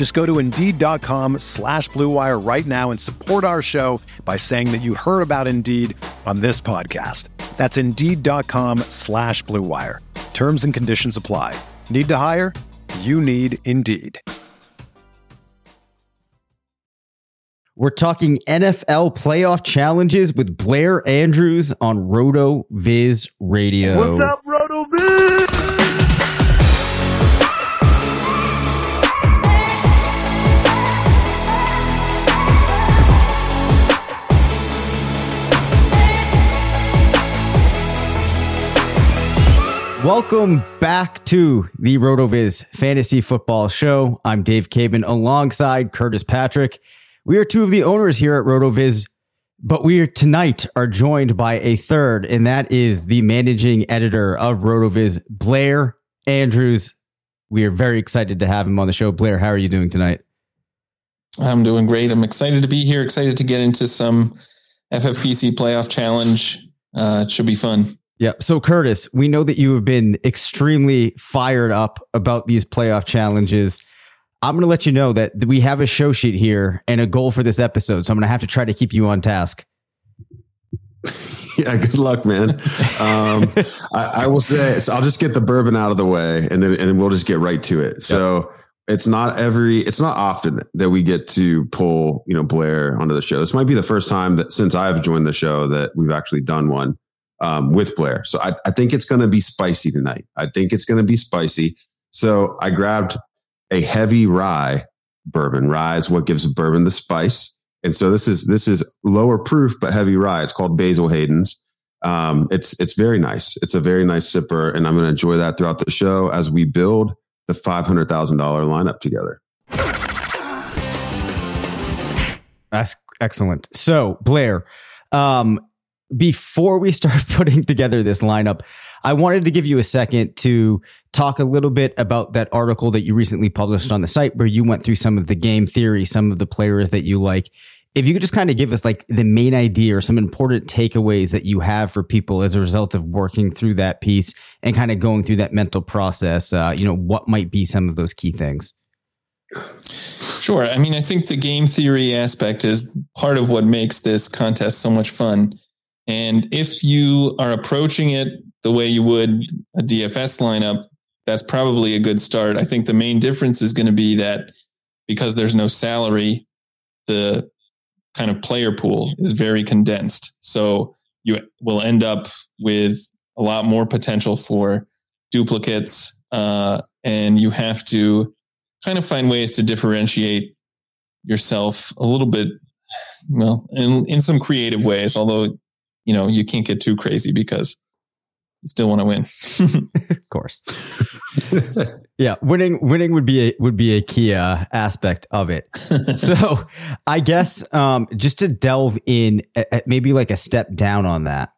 Just go to Indeed.com slash BlueWire right now and support our show by saying that you heard about Indeed on this podcast. That's Indeed.com slash BlueWire. Terms and conditions apply. Need to hire? You need Indeed. We're talking NFL playoff challenges with Blair Andrews on RotoViz Radio. What's up, Roto Viz? Welcome back to the RotoViz Fantasy Football Show. I'm Dave Caban alongside Curtis Patrick. We are two of the owners here at RotoViz, but we are tonight are joined by a third, and that is the managing editor of RotoViz, Blair Andrews. We are very excited to have him on the show. Blair, how are you doing tonight? I'm doing great. I'm excited to be here. Excited to get into some FFPC playoff challenge. Uh, it should be fun. Yeah. So, Curtis, we know that you have been extremely fired up about these playoff challenges. I'm going to let you know that we have a show sheet here and a goal for this episode. So, I'm going to have to try to keep you on task. yeah, good luck, man. Um, I, I, will say, so I'll just get the bourbon out of the way, and then and then we'll just get right to it. So yep. it's not every, it's not often that we get to pull, you know, Blair onto the show. This might be the first time that since I've joined the show that we've actually done one um, with Blair. So I, I think it's going to be spicy tonight. I think it's going to be spicy. So I grabbed a heavy rye bourbon. Rye is what gives bourbon the spice. And so this is this is lower proof but heavy rye. It's called Basil Hayden's. Um, it's it's very nice. It's a very nice sipper, and I'm going to enjoy that throughout the show as we build the five hundred thousand dollar lineup together. That's excellent. So Blair, um, before we start putting together this lineup, I wanted to give you a second to talk a little bit about that article that you recently published on the site where you went through some of the game theory, some of the players that you like. If you could just kind of give us like the main idea or some important takeaways that you have for people as a result of working through that piece and kind of going through that mental process, uh, you know, what might be some of those key things? Sure. I mean, I think the game theory aspect is part of what makes this contest so much fun and if you are approaching it the way you would a DFS lineup, that's probably a good start. I think the main difference is going to be that because there's no salary, the kind of player pool is very condensed. So you will end up with a lot more potential for duplicates, uh, and you have to kind of find ways to differentiate yourself a little bit, well, in, in some creative ways, although you know, you can't get too crazy because you still want to win. of course. yeah, winning winning would be a would be a key uh, aspect of it. so, I guess um, just to delve in, at maybe like a step down on that.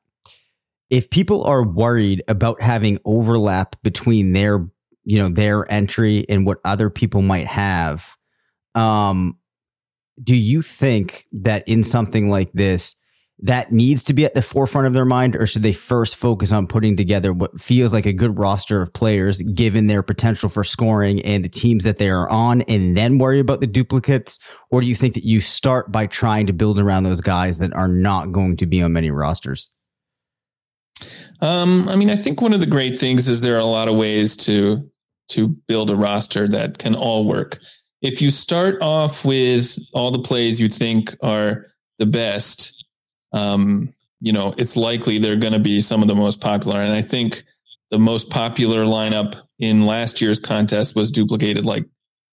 If people are worried about having overlap between their you know their entry and what other people might have, um, do you think that in something like this? That needs to be at the forefront of their mind, or should they first focus on putting together what feels like a good roster of players given their potential for scoring and the teams that they are on, and then worry about the duplicates? Or do you think that you start by trying to build around those guys that are not going to be on many rosters? Um, I mean, I think one of the great things is there are a lot of ways to to build a roster that can all work. If you start off with all the plays you think are the best, um, you know, it's likely they're going to be some of the most popular. And I think the most popular lineup in last year's contest was duplicated like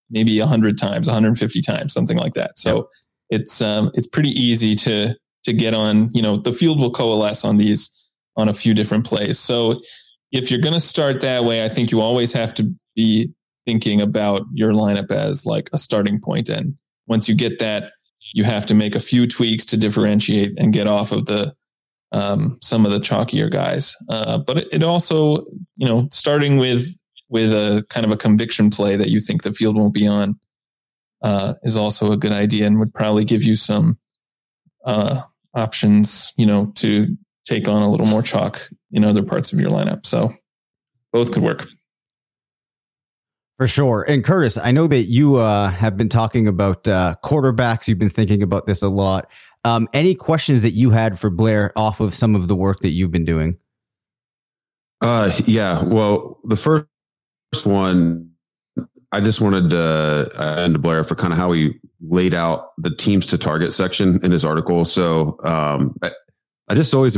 maybe 100 times, 150 times, something like that. So it's um, it's pretty easy to to get on. You know, the field will coalesce on these on a few different plays. So if you're going to start that way, I think you always have to be thinking about your lineup as like a starting point. And once you get that, you have to make a few tweaks to differentiate and get off of the um, some of the chalkier guys. Uh, but it, also, you know, starting with with a kind of a conviction play that you think the field won't be on uh, is also a good idea and would probably give you some uh, options, you know, to take on a little more chalk in other parts of your lineup. So both could work. For sure. And Curtis, I know that you uh, have been talking about uh, quarterbacks. You've been thinking about this a lot. Um, any questions that you had for Blair off of some of the work that you've been doing? Uh, yeah. Well, the first one, I just wanted to end to Blair for kind of how he laid out the teams to target section in his article. So um, I, I just always,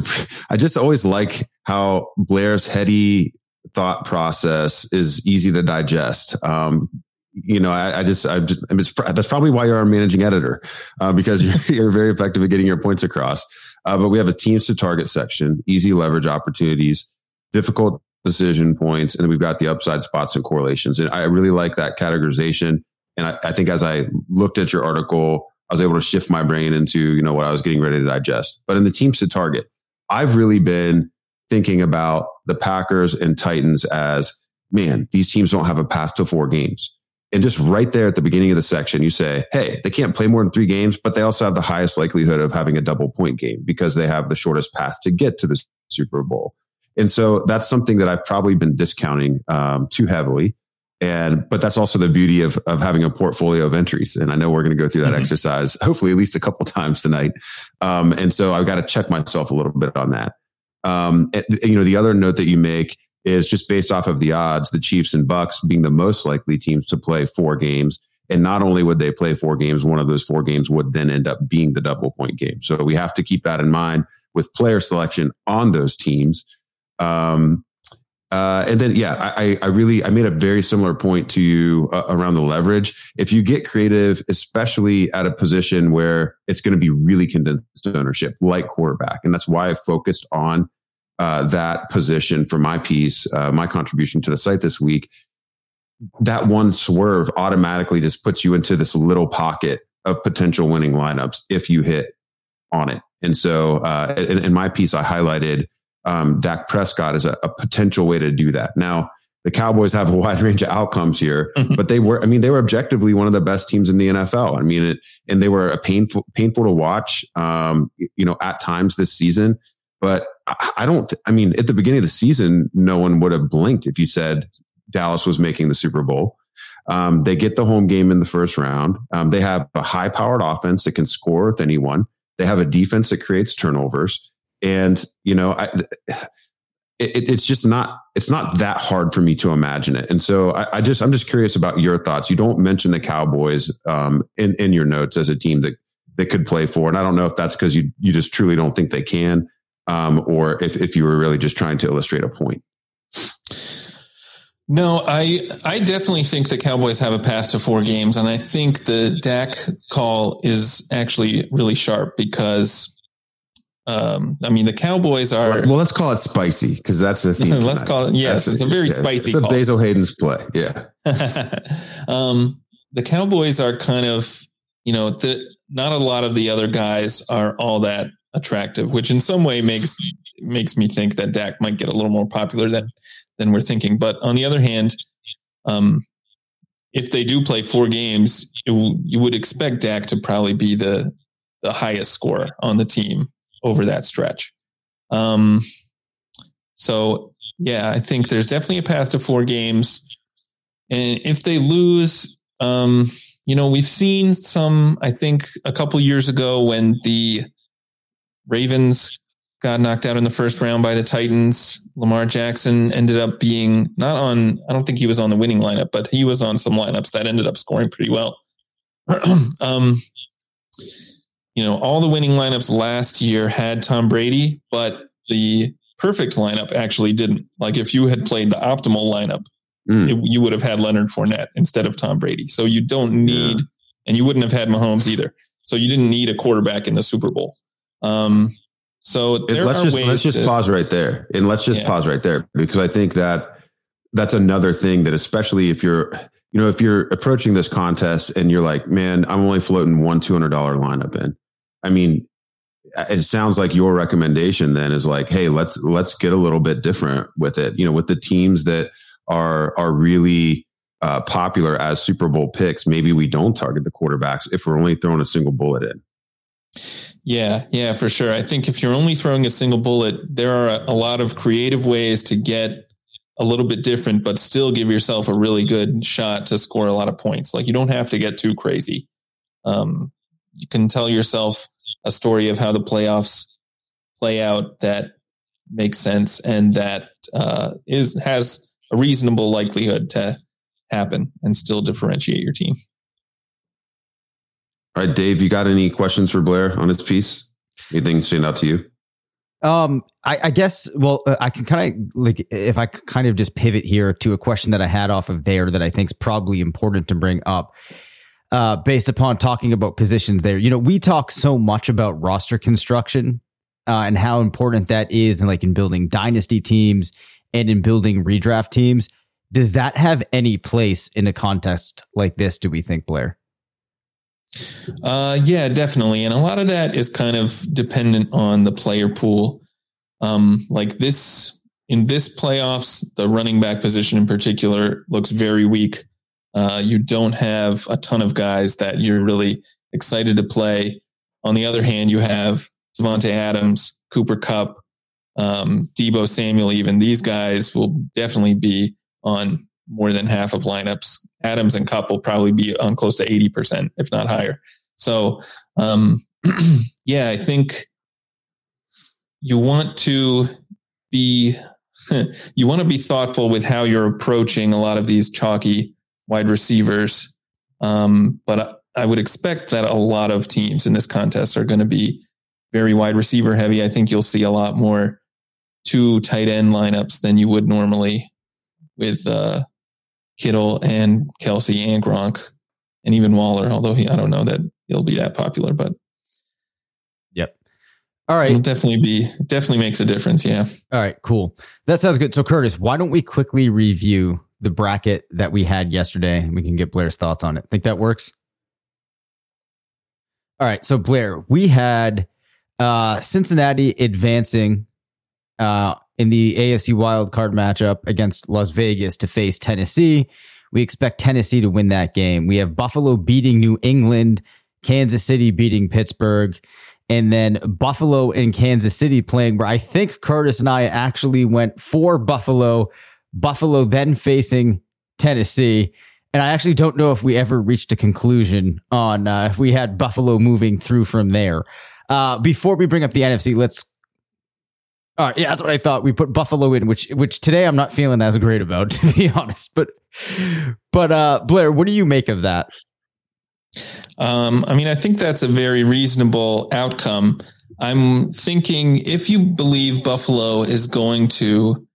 I just always like how Blair's heady thought process is easy to digest. Um, you know, I, I just, I just, I mean, that's probably why you're our managing editor, uh, because you're, you're, very effective at getting your points across. Uh, but we have a teams to target section, easy leverage opportunities, difficult decision points, and then we've got the upside spots and correlations. And I really like that categorization. And I, I think as I looked at your article, I was able to shift my brain into, you know, what I was getting ready to digest. But in the teams to target, I've really been thinking about the Packers and Titans as, man, these teams don't have a path to four games. And just right there at the beginning of the section, you say, hey, they can't play more than three games, but they also have the highest likelihood of having a double point game because they have the shortest path to get to the Super Bowl. And so that's something that I've probably been discounting um, too heavily. And but that's also the beauty of of having a portfolio of entries. And I know we're going to go through that mm-hmm. exercise, hopefully at least a couple times tonight. Um, and so I've got to check myself a little bit on that. Um, you know, the other note that you make is just based off of the odds, the Chiefs and Bucs being the most likely teams to play four games. And not only would they play four games, one of those four games would then end up being the double point game. So we have to keep that in mind with player selection on those teams. Um, uh, and then, yeah, I, I really I made a very similar point to you uh, around the leverage. If you get creative, especially at a position where it's going to be really condensed ownership, like quarterback, and that's why I focused on uh, that position for my piece, uh, my contribution to the site this week. That one swerve automatically just puts you into this little pocket of potential winning lineups if you hit on it. And so, uh, in, in my piece, I highlighted um, Dak Prescott is a, a, potential way to do that. Now, the Cowboys have a wide range of outcomes here, mm-hmm. but they were, I mean, they were objectively one of the best teams in the NFL. I mean, it, and they were a painful, painful to watch, um, you know, at times this season. But I, I don't, I mean, at the beginning of the season, no one would have blinked if you said Dallas was making the Super Bowl. Um, they get the home game in the first round. Um, they have a high powered offense that can score with anyone. They have a defense that creates turnovers and you know I, it, it's just not it's not that hard for me to imagine it. And so I, I, just i'm just curious about your thoughts. You don't mention the cowboys um, in in your notes as a team that that could play for and i don't know if that's because you you just truly don't think they can um, or if, if you were really just trying to illustrate a point. No, I I definitely think the Cowboys have a path to four games, and I think the Dak call is actually really sharp because um, I mean, the Cowboys are. Well, let's call it spicy because that's the theme. let's call it. Yes, that's it's a, very yeah, spicy. It's a call. Basil Hayden's play. Yeah. um, the Cowboys are kind of, you know, the, not a lot of the other guys are all that attractive, which in some way makes makes me think that Dak might get a little more popular than than we're thinking. But on the other hand, um, if they do play four games, it, you would expect Dak to probably be the the highest scorer on the team over that stretch. Um, so yeah, I think there's definitely a path to four games. And if they lose, um, you know, we've seen some, I think a couple years ago when the Ravens got knocked out in the first round by the Titans, Lamar Jackson ended up being not on, I don't think he was on the winning lineup, but he was on some lineups that ended up scoring pretty well. um, you know, all the winning lineups last year had Tom Brady, but the perfect lineup actually didn't. Like if you had played the optimal lineup, mm. it, you would have had Leonard Fournette instead of Tom Brady. So you don't need, yeah. and you wouldn't have had Mahomes either. So you didn't need a quarterback in the Super Bowl. Um, so there let's are just, ways let's just to, pause right there, and let's just yeah. pause right there because I think that that's another thing that, especially if you're, you know, if you're approaching this contest and you're like, man, I'm only floating one two hundred dollar lineup in. I mean, it sounds like your recommendation then is like, hey, let's let's get a little bit different with it. You know, with the teams that are are really uh, popular as Super Bowl picks, maybe we don't target the quarterbacks if we're only throwing a single bullet in. Yeah, yeah, for sure. I think if you're only throwing a single bullet, there are a lot of creative ways to get a little bit different, but still give yourself a really good shot to score a lot of points. Like you don't have to get too crazy. Um, you can tell yourself a story of how the playoffs play out that makes sense and that uh, is has a reasonable likelihood to happen and still differentiate your team. All right, Dave, you got any questions for Blair on his piece? Anything stand out to you? Um, I, I guess. Well, uh, I can kind of like if I kind of just pivot here to a question that I had off of there that I think is probably important to bring up uh, based upon talking about positions there. You know, we talk so much about roster construction uh, and how important that is, and like in building dynasty teams and in building redraft teams. Does that have any place in a contest like this? Do we think, Blair? Uh, yeah, definitely, and a lot of that is kind of dependent on the player pool. Um, like this in this playoffs, the running back position in particular looks very weak. Uh, you don't have a ton of guys that you're really excited to play. On the other hand, you have Davante Adams, Cooper Kupp, um, Deebo Samuel. Even these guys will definitely be on more than half of lineups. Adams and Kupp will probably be on close to eighty percent, if not higher. So, um, yeah, I think you want to be you want to be thoughtful with how you're approaching a lot of these chalky wide receivers. Um, but I would expect that a lot of teams in this contest are going to be very wide receiver heavy. I think you'll see a lot more two tight end lineups than you would normally with uh, Kittle and Kelce and Gronk and even Waller. Although he, I don't know that he'll be that popular, but yep. All right, it'll definitely be definitely makes a difference. Yeah. All right, cool. That sounds good. So Curtis, why don't we quickly review the bracket that we had yesterday. We can get Blair's thoughts on it. Think that works? All right. So, Blair, we had uh, Cincinnati advancing uh, in the AFC wildcard matchup against Las Vegas to face Tennessee. We expect Tennessee to win that game. We have Buffalo beating New England, Kansas City beating Pittsburgh, and then Buffalo and Kansas City playing where I think Curtis and I actually went for Buffalo Buffalo then facing Tennessee. And I actually don't know if we ever reached a conclusion on uh, if we had Buffalo moving through from there. Uh, before we bring up the NFC, let's. All right, yeah, that's what I thought. We put Buffalo in, which which today I'm not feeling as great about, to be honest. But but uh, Blair, what do you make of that? Um, I mean, I think that's a very reasonable outcome. I'm thinking if you believe Buffalo is going to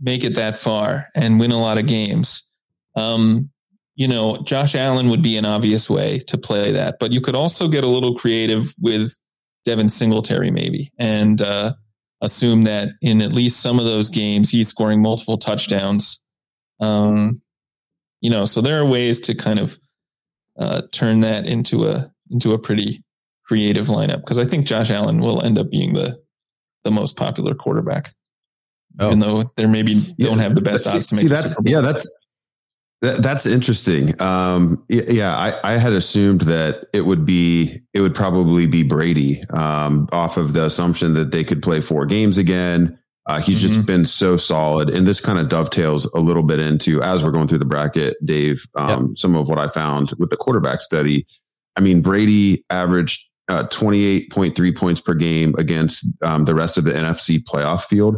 make it that far and win a lot of games. Um, you know, Josh Allen would be an obvious way to play that, but you could also get a little creative with Devin Singletary, maybe, and uh, assume that in at least some of those games he's scoring multiple touchdowns. Um, you know, so there are ways to kind of uh, turn that into a into a pretty creative lineup because I think Josh Allen will end up being the the most popular quarterback oh. even though they maybe don't have the best odds to make. See, that's yeah, that's that, that's interesting. Um, yeah, I, I had assumed that it would be it would probably be Brady um, off of the assumption that they could play four games again. Uh, he's mm-hmm. just been so solid, and this kind of dovetails a little bit into as we're going through the bracket, Dave. Um, yep. Some of what I found with the quarterback study. I mean, Brady averaged uh, 28.3 points per game against um, the rest of the NFC playoff field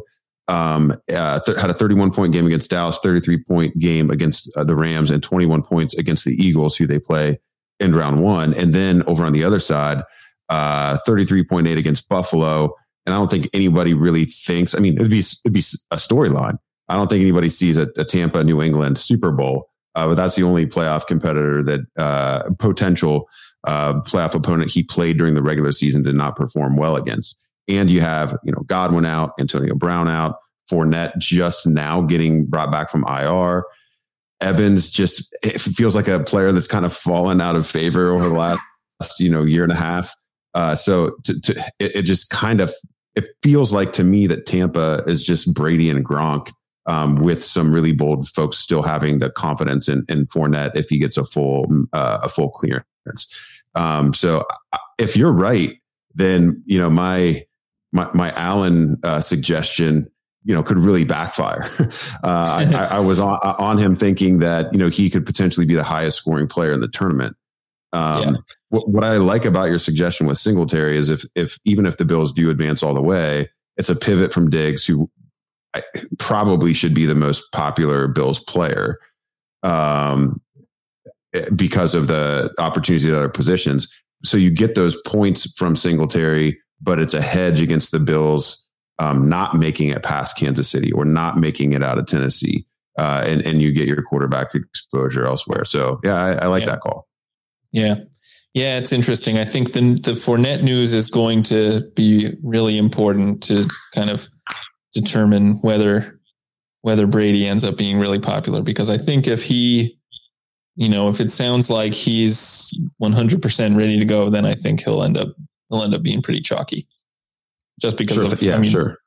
um, uh, th- had a 31 point game against Dallas, 33 point game against uh, the Rams, and 21 points against the Eagles, who they play in round one. And then over on the other side, uh, 33.8 against Buffalo. And I don't think anybody really thinks, I mean, it'd be, it'd be a storyline. I don't think anybody sees a, a Tampa New England Super Bowl, uh, but that's the only playoff competitor that uh, potential uh, playoff opponent he played during the regular season did not perform well against. And you have, you know, Godwin out, Antonio Brown out, Fournette just now getting brought back from IR. Evans just it feels like a player that's kind of fallen out of favor over the last you know year and a half. Uh, so to, to, it, it, just kind of it feels like to me that Tampa is just Brady and Gronk um, with some really bold folks still having the confidence in, in Fournette if he gets a full uh, a full clearance. Um, so uh, if you're right, then you know my my, my Allen uh, suggestion you know could really backfire. Uh, I, I, was on, on him thinking that you know he could potentially be the highest scoring player in the tournament. Um, yeah. what, what, I like about your suggestion with Singletary is if if even if the Bills do advance all the way, it's a pivot from Diggs, who probably should be the most popular Bills player um, because of the opportunities at other positions. So you get those points from Singletary, but it's a hedge against the Bills um, not making it past Kansas City or not making it out of Tennessee, uh, and and you get your quarterback exposure elsewhere. So yeah, I, I like yeah. that call. Yeah, yeah, it's interesting. I think the the Fournette news is going to be really important to kind of determine whether whether Brady ends up being really popular because I think if he you know if it sounds like he's 100% ready to go then I think he'll end up he'll end up being pretty chalky just because sure, of yeah, I mean, sure.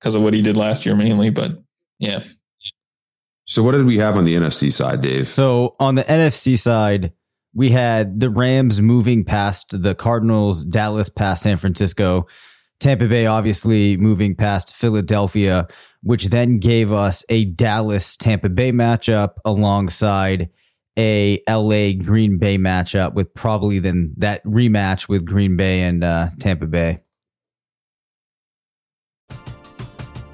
because of what he did last year mainly. But yeah. So what did we have on the NFC side, Dave? So on the NFC side, we had the Rams moving past the Cardinals, Dallas past San Francisco, Tampa Bay obviously moving past Philadelphia, which then gave us a Dallas Tampa Bay matchup alongside a LA Green Bay matchup with probably then that rematch with Green Bay and uh, Tampa Bay.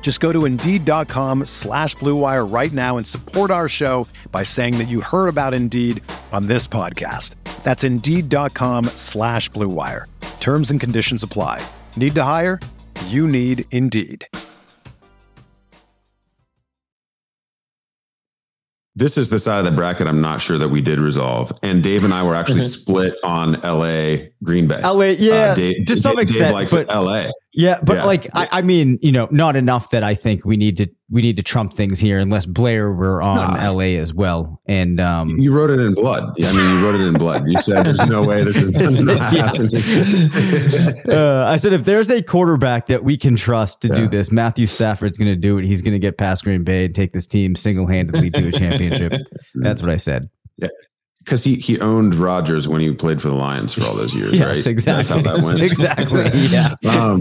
Just go to Indeed.com slash BlueWire right now and support our show by saying that you heard about Indeed on this podcast. That's Indeed.com slash BlueWire. Terms and conditions apply. Need to hire? You need Indeed. This is the side of the bracket I'm not sure that we did resolve. And Dave and I were actually split on LA Green Bay. LA, yeah, uh, Dave, to some Dave, extent. Dave likes but, LA. Yeah, but yeah. like I, I, mean, you know, not enough that I think we need to we need to trump things here unless Blair were on nah. LA as well. And um you wrote it in blood. I mean, you wrote it in blood. You said there's no way this is not happening. uh, I said if there's a quarterback that we can trust to yeah. do this, Matthew Stafford's going to do it. He's going to get past Green Bay and take this team single handedly to a championship. That's what I said. Yeah because he he owned Rodgers when he played for the Lions for all those years, yes, right? Exactly. That's how that went. exactly. Yeah. um,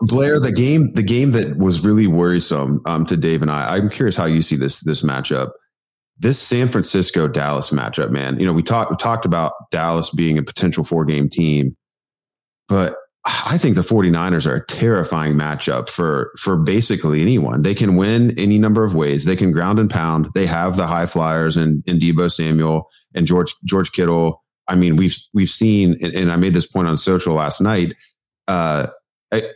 Blair, the game the game that was really worrisome um, to Dave and I. I'm curious how you see this this matchup. This San Francisco Dallas matchup, man. You know, we talked we talked about Dallas being a potential four game team, but I think the 49ers are a terrifying matchup for for basically anyone. They can win any number of ways. They can ground and pound. They have the high flyers and, and Deebo Samuel and George George Kittle. I mean, we've we've seen, and I made this point on social last night. Uh,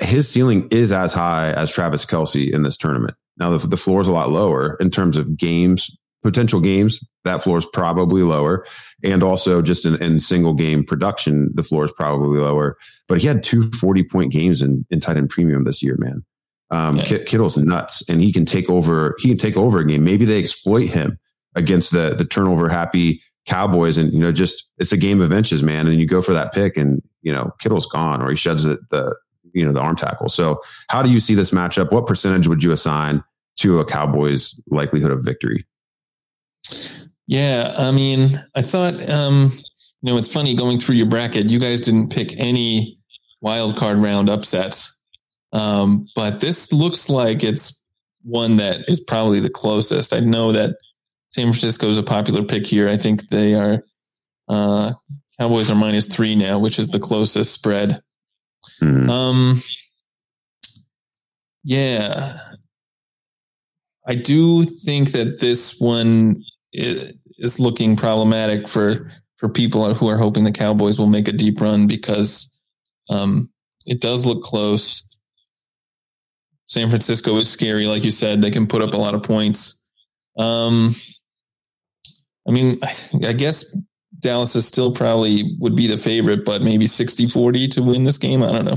his ceiling is as high as Travis Kelce in this tournament. Now the, the floor is a lot lower in terms of games, potential games. That floor is probably lower, and also just in, in single game production, the floor is probably lower but he had two 40 point games in, in tight end premium this year, man. Um, yeah. Kittle's nuts, and he can take over. He can take over a game. Maybe they exploit him against the the turnover happy Cowboys, and you know, just it's a game of inches, man. And you go for that pick, and you know, Kittle's gone, or he sheds the, the you know the arm tackle. So, how do you see this matchup? What percentage would you assign to a Cowboys likelihood of victory? Yeah, I mean, I thought, um, you know, it's funny going through your bracket. You guys didn't pick any wild card round upsets, um, but this looks like it's one that is probably the closest. I know that San Francisco is a popular pick here. I think they are. Uh, Cowboys are minus three now, which is the closest spread. Mm-hmm. Um, yeah, I do think that this one is looking problematic for for people who are hoping the Cowboys will make a deep run because um, it does look close. San Francisco is scary, like you said. They can put up a lot of points. Um, I mean, I, I guess Dallas is still probably would be the favorite, but maybe 60 40 to win this game. I don't know.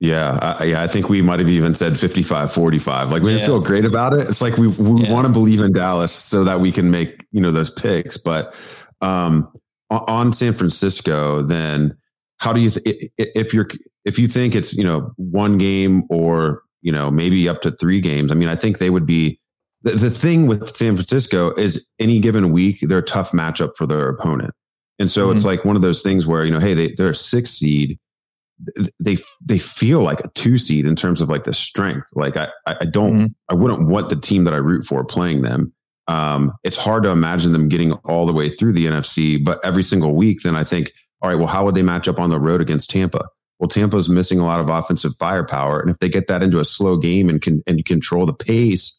Yeah, I, yeah, I think we might have even said 55 45. Like we yeah. feel great about it. It's like we we yeah. want to believe in Dallas so that we can make, you know, those picks, but um on San Francisco, then how do you th- if you're if you think it's, you know, one game or, you know, maybe up to 3 games. I mean, I think they would be the, the thing with San Francisco is any given week they're a tough matchup for their opponent. And so mm-hmm. it's like one of those things where, you know, hey, they, they're a six seed they they feel like a two seed in terms of like the strength. Like I I don't mm-hmm. I wouldn't want the team that I root for playing them. Um, it's hard to imagine them getting all the way through the NFC, but every single week, then I think, all right, well, how would they match up on the road against Tampa? Well, Tampa's missing a lot of offensive firepower, and if they get that into a slow game and can and control the pace,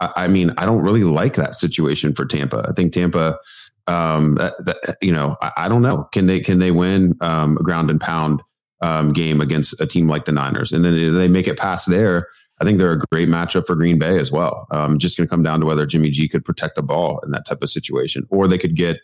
I, I mean, I don't really like that situation for Tampa. I think Tampa, um, that, that, you know, I, I, don't know, can they can they win um, ground and pound? Um, game against a team like the Niners. And then they make it past there. I think they're a great matchup for Green Bay as well. Um, just going to come down to whether Jimmy G could protect the ball in that type of situation, or they could get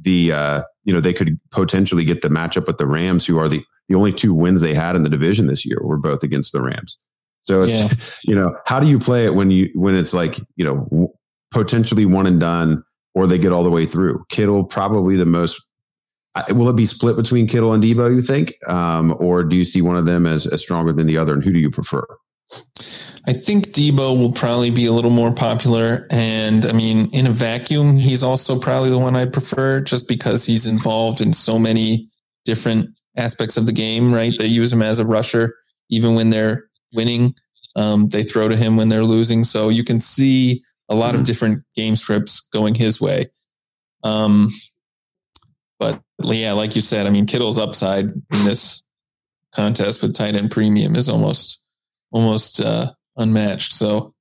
the uh, you know they could potentially get the matchup with the Rams, who are the the only two wins they had in the division this year were both against the Rams. So it's yeah. you know how do you play it when you when it's like you know potentially one and done, or they get all the way through. Kittle probably the most will it be split between Kittle and Deebo? You think, um, or do you see one of them as, as stronger than the other? And who do you prefer? I think Deebo will probably be a little more popular, and I mean, in a vacuum, he's also probably the one I prefer, just because he's involved in so many different aspects of the game. Right? They use him as a rusher, even when they're winning. Um, they throw to him when they're losing, so you can see a lot of mm-hmm. different game scripts going his way. Um, yeah, like you said, I mean, Kittle's upside in this contest with tight end premium is almost almost uh, unmatched. So,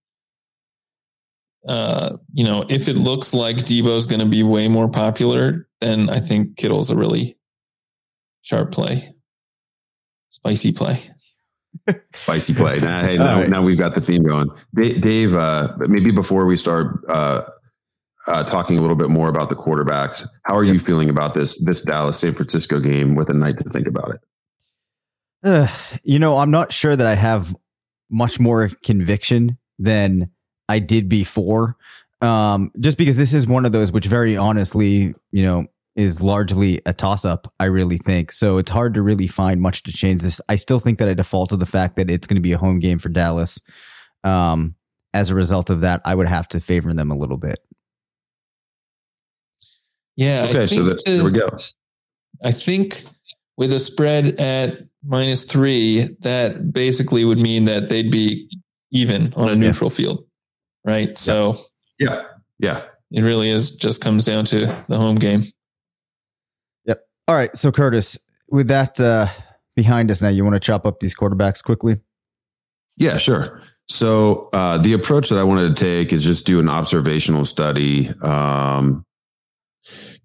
uh, you know, if it looks like Deebo's going to be way more popular, then I think Kittle's a really sharp play, spicy play. Spicy play. Now, hey, now, right. now, we've got the theme going. Dave, uh, maybe before we start uh, talking a little bit more about the quarterbacks. How are you feeling about this this Dallas San Francisco game with a night to think about it? Uh, you know, I'm not sure that I have much more conviction than I did before. Um, just because this is one of those which, very honestly, you know, is largely a toss up. I really think so. It's hard to really find much to change this. I still think that I default to the fact that it's going to be a home game for Dallas. Um, as a result of that, I would have to favor them a little bit. Yeah. Okay, so the, there we go. I think with a spread at minus three, that basically would mean that they'd be even on a neutral yeah. field, right? So, yeah, yeah, it really is just comes down to the home game. Yep. All right. So, Curtis, with that uh, behind us now, you want to chop up these quarterbacks quickly? Yeah, sure. So, uh, the approach that I wanted to take is just do an observational study. Um,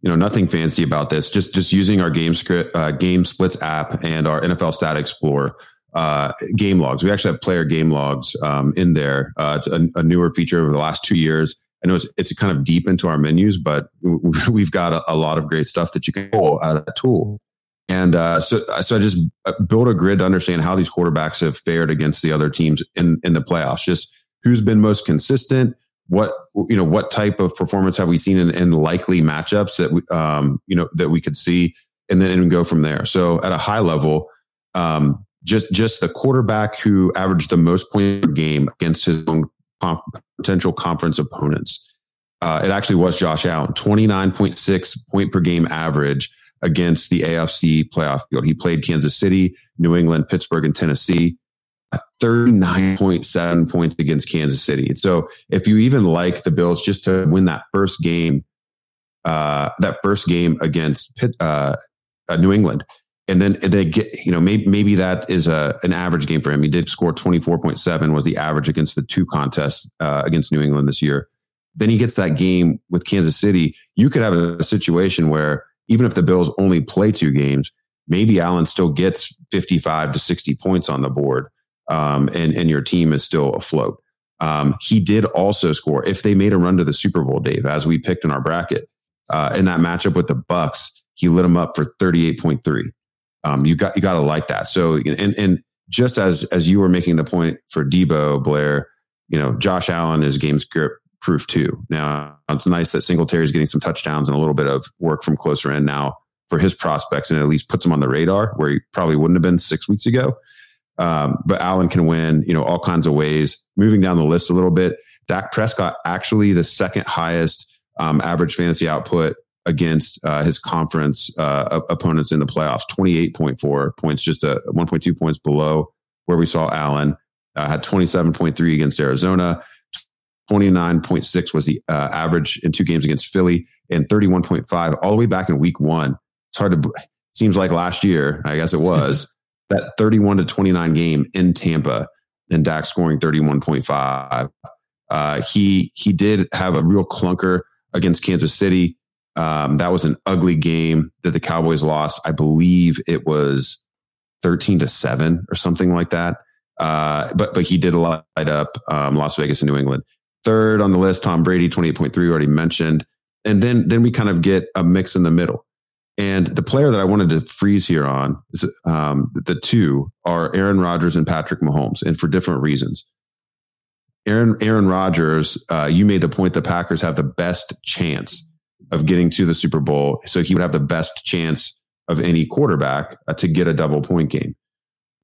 you know nothing fancy about this just just using our game script uh, game splits app and our nfl stat explorer uh, game logs we actually have player game logs um, in there uh, it's a, a, newer feature over the last two years i know it's, it's kind of deep into our menus but we've got a, a lot of great stuff that you can pull out of that tool And uh, so, so I just uh, built a grid to understand how these quarterbacks have fared against the other teams in in the playoffs. Just who's been most consistent. What you know, what type of performance have we seen in, in likely matchups that we, um, you know that we could see, and then and go from there. So at a high level, um, just just the quarterback who averaged the most points per game against his own comp- potential conference opponents. Uh, it actually was Josh Allen, 29.6 point per game average against the AFC playoff field. He played Kansas City, New England, Pittsburgh, and Tennessee. 39.7 points against Kansas City. So if you even like the Bills just to win that first game, uh, that first game against Pitt, uh, uh, New England, and then they get, you know, maybe maybe that is a an average game for him. He did score 24.7 was the average against the two contests uh, against New England this year. Then he gets that game with Kansas City. You could have a situation where even if the Bills only play two games, maybe Allen still gets 55 to 60 points on the board, um, and and your team is still afloat. Um, he did also score if they made a run to the Super Bowl, Dave, as we picked in our bracket uh, in that matchup with the Bucs. He lit them up for 38.3. Um, you got you got to like that. So and and just as as you were making the point for Deebo Blair, you know Josh Allen is game script proof too. Now it's nice that Singletary is getting some touchdowns and a little bit of work from closer in now for his prospects, and at least puts him on the radar where he probably wouldn't have been six weeks ago. Um, but Allen can win, you know, all kinds of ways. Moving down the list a little bit, Dak Prescott actually the second highest um, average fantasy output against uh, his conference uh, opponents in the playoffs. Twenty eight point four points, just a point two points below where we saw Allen. Uh, had twenty seven point three against Arizona. 29.6 was the uh, average in two games against Philly and 31.5 all the way back in week one. It's hard to, seems like last year, I guess it was, that 31 to 29 game in Tampa and Dak scoring 31.5. Uh, he, he did have a real clunker against Kansas City. Um, that was an ugly game that the Cowboys lost. I believe it was 13 to 7 or something like that. Uh, but but he did light up um, Las Vegas and New England. Third on the list, Tom Brady, 28.3, already mentioned. And then then we kind of get a mix in the middle. And the player that I wanted to freeze here on is um, the two are Aaron Rodgers and Patrick Mahomes, and for different reasons. Aaron Aaron Rodgers, uh, you made the point the Packers have the best chance of getting to the Super Bowl, so he would have the best chance of any quarterback uh, to get a double point game.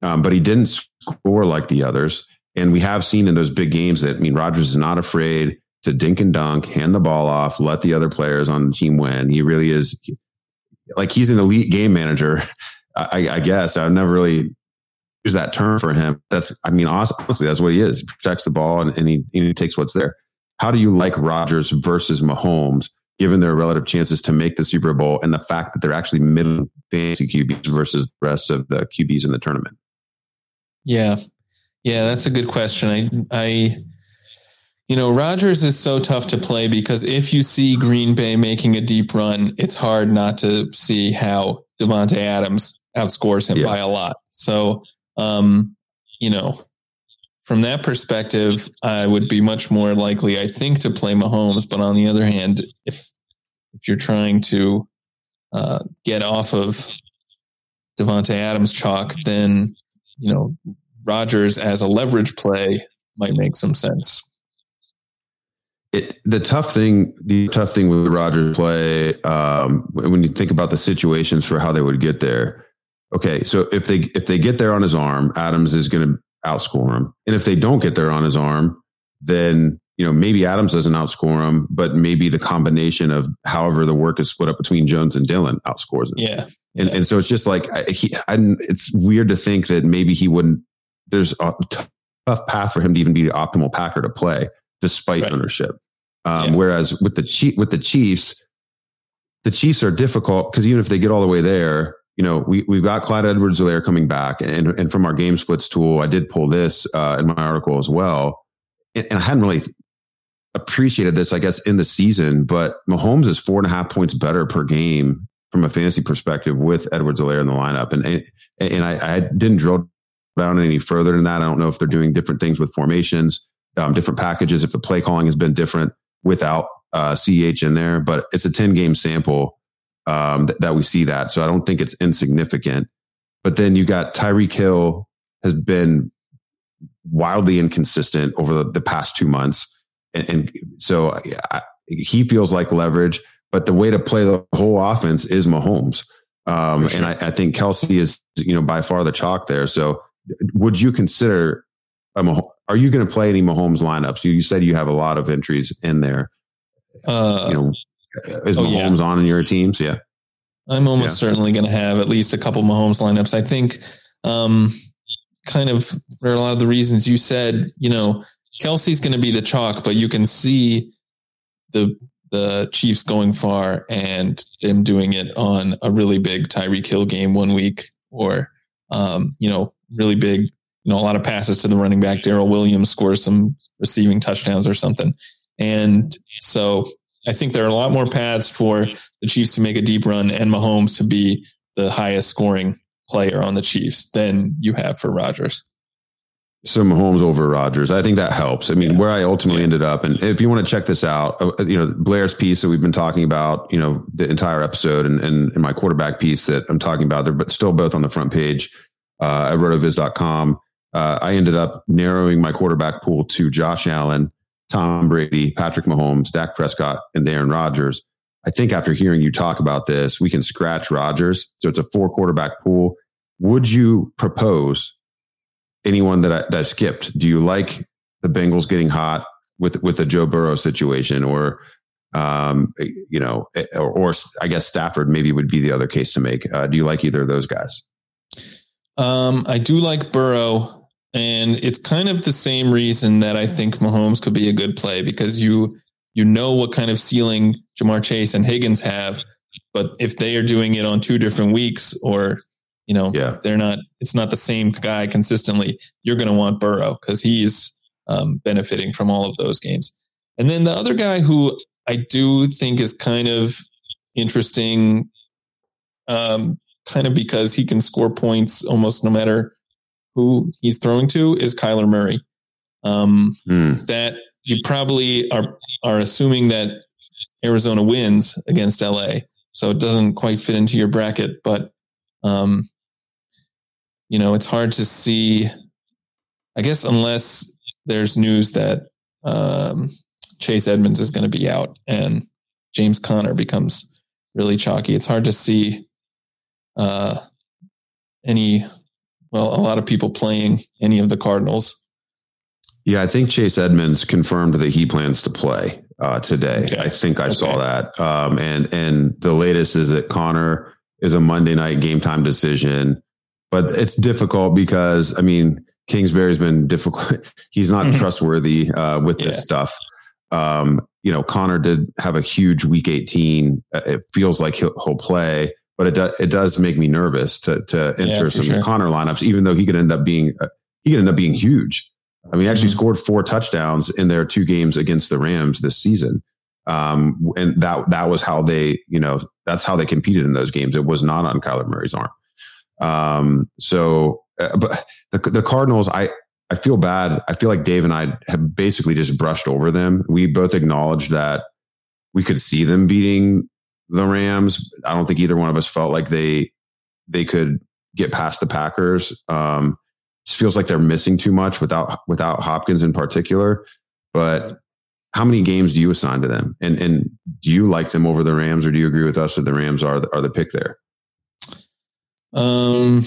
Um, but he didn't score like the others. And we have seen in those big games that, I mean, Rodgers is not afraid to dink and dunk, hand the ball off, let the other players on the team win. He really is like he's an elite game manager. I, I guess I've never really used that term for him. That's, I mean, honestly, that's what he is. He protects the ball and, and he, and he takes what's there. How do you like Rodgers versus Mahomes, given their relative chances to make the Super Bowl and the fact that they're actually middle fantasy QBs versus the rest of the QBs in the tournament? Yeah, yeah, that's a good question. I, I, you know, Rodgers is so tough to play because if you see Green Bay making a deep run, it's hard not to see how Davante Adams outscores him yeah. by a lot. So, um, you know, from that perspective, I would be much more likely, I think, to play Mahomes. But on the other hand, if if you're trying to uh, get off of Davante Adams chalk, then you know Rodgers as a leverage play might make some sense. It, the tough thing, the tough thing with Rodgers play, um, when you think about the situations for how they would get there. Okay, so if they if they get there on his arm, Adams is going to outscore him, and if they don't get there on his arm, then you know maybe Adams doesn't outscore him, but maybe the combination of however the work is split up between Jones and Dillon outscores him. Yeah, and yeah. and so it's just like he, I, it's weird to think that maybe he wouldn't there's a t- tough path for him to even be the optimal Packer to play despite right. ownership. Um, yeah. Whereas with the Chief, with the Chiefs, the Chiefs are difficult because even if they get all the way there, you know, we we've got Clyde Edwards-Helaire coming back, and and from our game splits tool, I did pull this uh, in my article as well, and, and I hadn't really appreciated this, I guess, in the season, but Mahomes is four and a half points better per game from a fantasy perspective with Edwards-Helaire in the lineup, and and, and I, I didn't drill down any further than that. I don't know if they're doing different things with formations, um, different packages, if the play calling has been different without uh, CH in there, but it's a 10 game sample. um, th- that we see that. So I don't think it's insignificant. But then you got Tyreek Hill has been wildly inconsistent over the, the past two months. And, and so I, he feels like leverage, but the way to play the whole offense is Mahomes. Um, sure. And I, I, think Kelce is, you know, by far the chalk there. So would you consider, a, are you going to play any Mahomes lineups? You, you, said you have a lot of entries in there. Uh, you know, is oh, Mahomes yeah. on in your teams? Yeah. I'm almost yeah. certainly going to have at least a couple Mahomes lineups. I think, um, kind of for a lot of the reasons you said, you know, Kelce's going to be the chalk, but you can see the the Chiefs going far and them doing it on a really big Tyreek Hill game one week, or um, you know, really big, you know, a lot of passes to the running back. Darrel Williams scores some receiving touchdowns or something, and so I think there are a lot more paths for the Chiefs to make a deep run and Mahomes to be the highest scoring player on the Chiefs than you have for Rodgers. So Mahomes over Rodgers. I think that helps. I mean, yeah. where I ultimately yeah. ended up, and if you want to check this out, uh, you know, Blair's piece that we've been talking about, you know, the entire episode and, and, and my quarterback piece that I'm talking about, they're but still both on the front page uh, at rotoviz.com. Uh, I ended up narrowing my quarterback pool to Josh Allen, Tom Brady, Patrick Mahomes, Dak Prescott, and Aaron Rodgers. I think after hearing you talk about this, we can scratch Rodgers. So it's a four quarterback pool. Would you propose anyone that I, that skipped? Do you like the Bengals getting hot with with the Joe Burrow situation, or um, you know, or, or, I guess Stafford maybe would be the other case to make. Uh, do you like either of those guys? Um, I do like Burrow, and it's kind of the same reason that I think Mahomes could be a good play because you you know what kind of ceiling Ja'Marr Chase and Higgins have, but if they are doing it on two different weeks or you know, yeah. they're not. It's not the same guy consistently. You're going to want Burrow because he's um, benefiting from all of those games. And then the other guy who I do think is kind of interesting, um, kind of because he can score points almost no matter who he's throwing to, is Kyler Murray. Um, mm. That you probably are are assuming that Arizona wins against LA, so it doesn't quite fit into your bracket, but um, you know, it's hard to see. I guess unless there's news that um, Chase Edmonds is going to be out and James Conner becomes really chalky, it's hard to see uh, any. Well, a lot of people playing any of the Cardinals. Yeah, I think Chase Edmonds confirmed that he plans to play uh, today. Okay. I think I okay. saw that. Um, and and the latest is that Conner is a Monday night game time decision but it's difficult because I mean Kingsbury's been difficult. He's not trustworthy uh, with this yeah. stuff. Um, you know, Conner did have a huge week 18. Uh, it feels like he'll, he'll play, but it does it does make me nervous to to enter yeah, some sure. Conner lineups, even though he could end up being uh, he could end up being huge. I mean, he actually mm-hmm. scored four touchdowns in their two games against the Rams this season. Um, and that that was how they, you know, that's how they competed in those games. It was not on Kyler Murray's arm. Um, so, uh, but the, the Cardinals, I, I feel bad. I feel like Dave and I have basically just brushed over them. We both acknowledged that we could see them beating the Rams. I don't think either one of us felt like they they could get past the Packers. Um, it feels like they're missing too much without without Hopkins in particular. But how many games do you assign to them? And and do you like them over the Rams, or do you agree with us that the Rams are the, are the pick there? Um,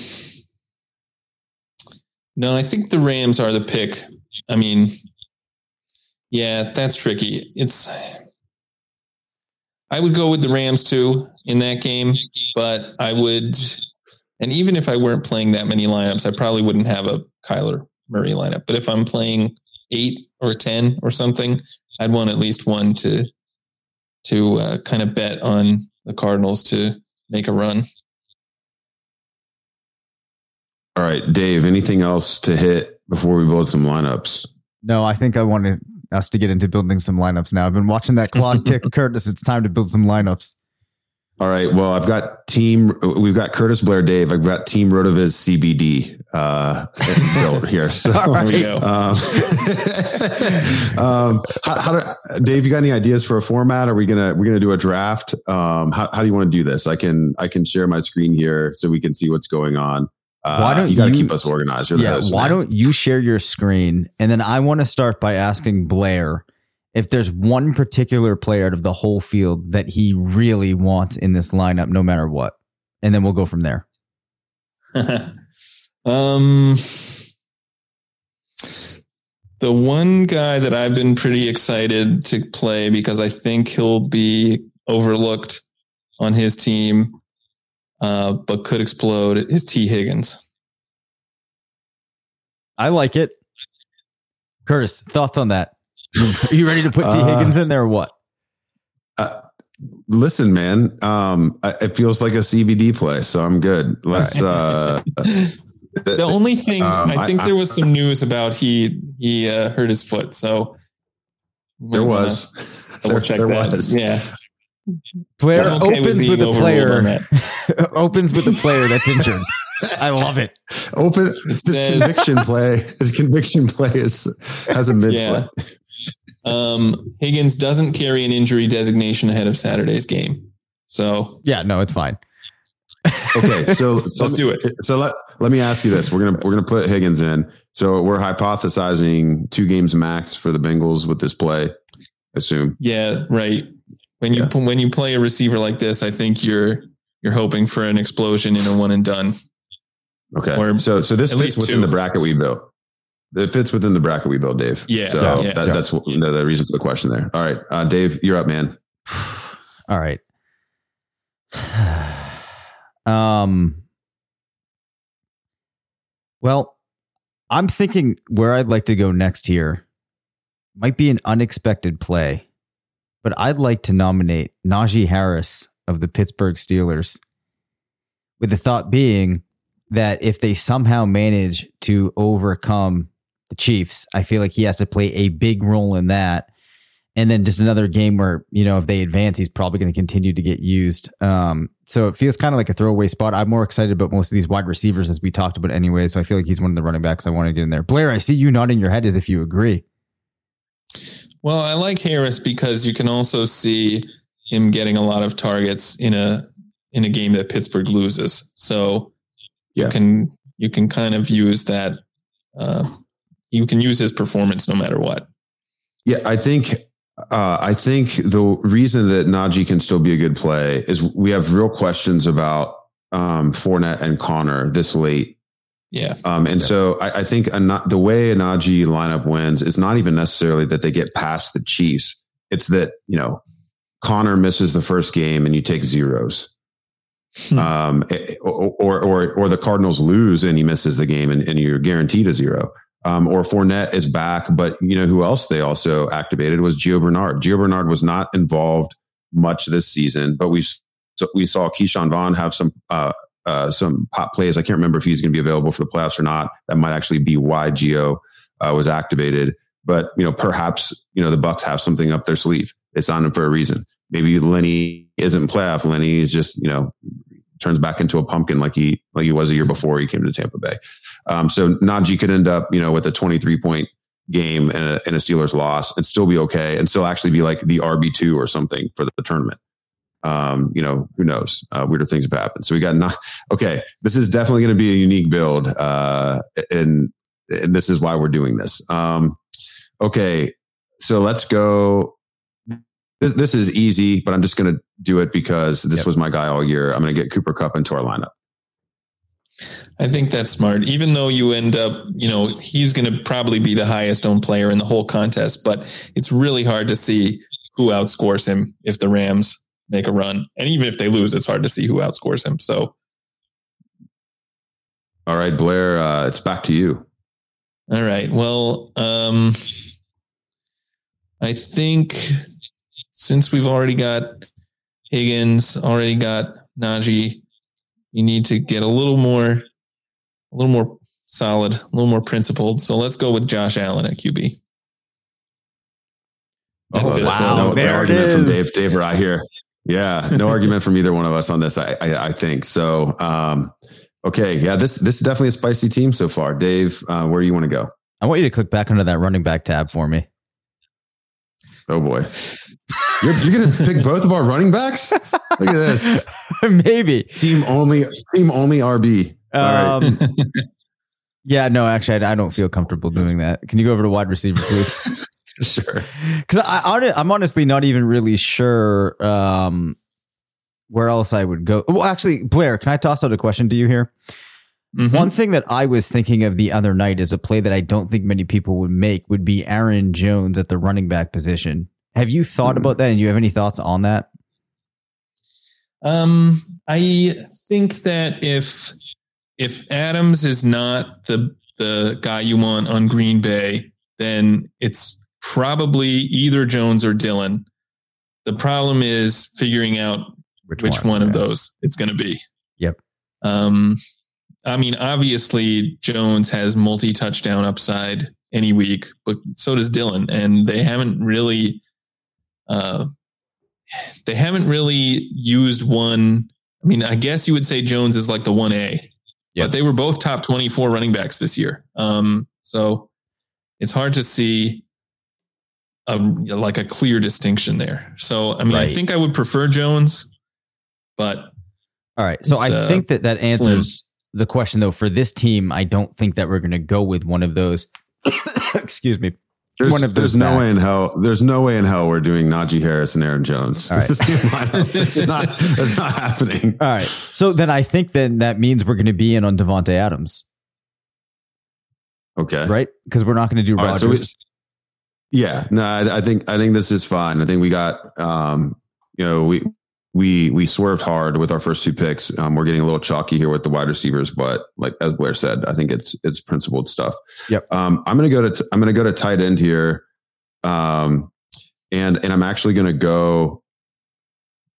no, I think the Rams are the pick. I mean, yeah, that's tricky. It's I would go with the Rams too in that game, but I would and even if I weren't playing that many lineups, I probably wouldn't have a Kyler Murray lineup. But if I'm playing eight or ten or something, I'd want at least one to to uh, kind of bet on the Cardinals to make a run. All right, Dave, anything else to hit before we build some lineups? No, I think I wanted us to get into building some lineups now. I've been watching that clock tick, Curtis. It's time to build some lineups. All right. Well, I've got team. We've got Curtis Blair, Dave. I've got Team RotoViz CBD uh, built here. So There we go. um, um, how, how do, Dave, you got any ideas for a format? Are we gonna we're gonna do a draft? Um, how, how do you want to do this? I can I can share my screen here so we can see what's going on. Uh, Why don't you got to keep us organized? You're Yeah. host, Why man. don't you share your screen? And then I want to start by asking Blair if there's one particular player out of the whole field that he really wants in this lineup, no matter what. And then we'll go from there. um, the one guy that I've been pretty excited to play because I think he'll be overlooked on his team, uh, but could explode is Tee Higgins. I like it. Curtis, thoughts on that? Are you ready to put T. Uh, Higgins in there or what? Uh, listen, man. Um, I- it feels like a CBD play, so I'm good. Let's. Uh, The only thing Um, I think I- there was some news about he he uh, hurt his foot, so there was. double There, check there that. was. Yeah, Player okay opens being with a player opens with a player that's injured. I love it. Open his says- conviction play. His conviction play is has a mid Yeah. Um, Higgins doesn't carry an injury designation ahead of Saturday's game, so Yeah, no, it's fine. Okay, so, so Let's do it. So let let me ask you this: We're gonna we're gonna put Higgins in. So we're hypothesizing two games max for the Bengals with this play. Assume. yeah, right. When you Yeah. when you play a receiver like this, I think you're you're hoping for an explosion in a one and done. Okay. Or so so this at fits least within two. the bracket we built. It fits within the bracket we built, Dave. Yeah, So yeah, that, yeah. that's what, the, the reason for the question there. All right, uh, Dave, you're up, man. All right. Um Well, I'm thinking where I'd like to go next here might be an unexpected play, but I'd like to nominate Najee Harris of the Pittsburgh Steelers with the thought being that if they somehow manage to overcome the Chiefs, I feel like he has to play a big role in that. And then just another game where, you know, if they advance, he's probably going to continue to get used. Um, so it feels kind of like a throwaway spot. I'm more excited about most of these wide receivers as we talked about anyway. So I feel like he's one of the running backs I want to get in there. Blair, I see you nodding your head as if you agree. Well, I like Harris because you can also see him getting a lot of targets in a in a game that Pittsburgh loses. So Yeah. you can you can kind of use that. Uh, you can use his performance no matter what. Yeah, I think uh, I think the reason that Najee can still be a good play is we have real questions about um, Fournette and Conner this late. Yeah, Um, and so I, I think the way a Najee lineup wins is not even necessarily that they get past the Chiefs. It's that, you know, Conner misses the first game and you take zeros. Hmm. um, eh, or, or, or, or the Cardinals lose and he misses the game and, and you're guaranteed a zero. Um, or Fournette is back, but you know who else they also activated was Gio Bernard. Gio Bernard was not involved much this season, but we so we saw Ke'Shawn Vaughn have some uh, uh, some pop plays. I can't remember if he's going to be available for the playoffs or not. That might actually be why Gio uh, was activated. But you know, perhaps you know the Bucs have something up their sleeve. They signed him for a reason. Maybe Lenny isn't playoff. Lenny is just you know turns back into a pumpkin like he like he was a year before he came to Tampa Bay. Um, so Najee could end up you know with a twenty three point game and a, and a Steelers loss and still be okay and still actually be like the RB two or something for the tournament. Um, you know, who knows? Uh, weirder things have happened. So we got not okay. This is definitely going to be a unique build, uh, and and this is why we're doing this. Um, okay, so let's go. This, this is easy, but I'm just going to do it because this Yep. was my guy all year. I'm going to get Cooper Kupp into our lineup. I think that's smart. Even though you end up, you know, he's going to probably be the highest owned player in the whole contest, but it's really hard to see who outscores him if the Rams make a run. And even if they lose, it's hard to see who outscores him. So, All right, Blair, uh, it's back to you. all right. Well, um, I think since we've already got Higgins, already got Najee, you need to get a little more, a little more solid, a little more principled. So let's go with Josh Allen at QB. Oh, That fits wow. well. No, there no it argument from is. Dave. Dave, right here. Yeah, no argument from either one of us on this. I I, I think so. Um, okay, yeah, this this is definitely a spicy team so far. Dave, uh, where do you want to go? I want you to click back under that running back tab for me. Oh boy, you're, you're going to pick both of our running backs? Look at this. Maybe team only. Team only RB. Um, yeah, no, actually, I, I, don't feel comfortable doing that. Can you go over to wide receiver, please? sure. Because I, I'm honestly not even really sure um, where else I would go. Well, actually, Blair, can I toss out a question to you here? Mm-hmm. One thing that I was thinking of the other night is a play that I don't think many people would make would be Aaron Jones at the running back position. Have you thought mm-hmm. about that? And you have any thoughts on that? Um, I think that if if Adams is not the the guy you want on Green Bay, then it's probably either Jones or Dillon. The problem is figuring out which, which one, one of those it's going to be. Yep. Um, I mean, obviously Jones has multi touchdown upside any week, but so does Dillon, and they haven't really, uh, they haven't really used one. I mean, I guess you would say Jones is like the one A, yep. but they were both top twenty four running backs this year. Um, so it's hard to see a like a clear distinction there. So I mean, right. I think I would prefer Jones, but all right. So I uh, think that that answers slim. the question though. For this team, I don't think that we're going to go with one of those. excuse me. There's, one of there's no way in hell. There's no way in hell we're doing Najee Harris and Aaron Jones. All right, it's not. It's not happening. All right. So then I think then that means we're going to be in on Davante Adams. Okay. Right? Because we're not going to do Rodgers. Right, so yeah, no, I, I, think I think this is fine. I think we got, um, you know, we we we swerved hard with our first two picks. Um, we're getting a little chalky here with the wide receivers, but like as Blair said, I think it's it's principled stuff. Yep. Um, I'm gonna go to t- I'm gonna go to tight end here, um, and and I'm actually gonna go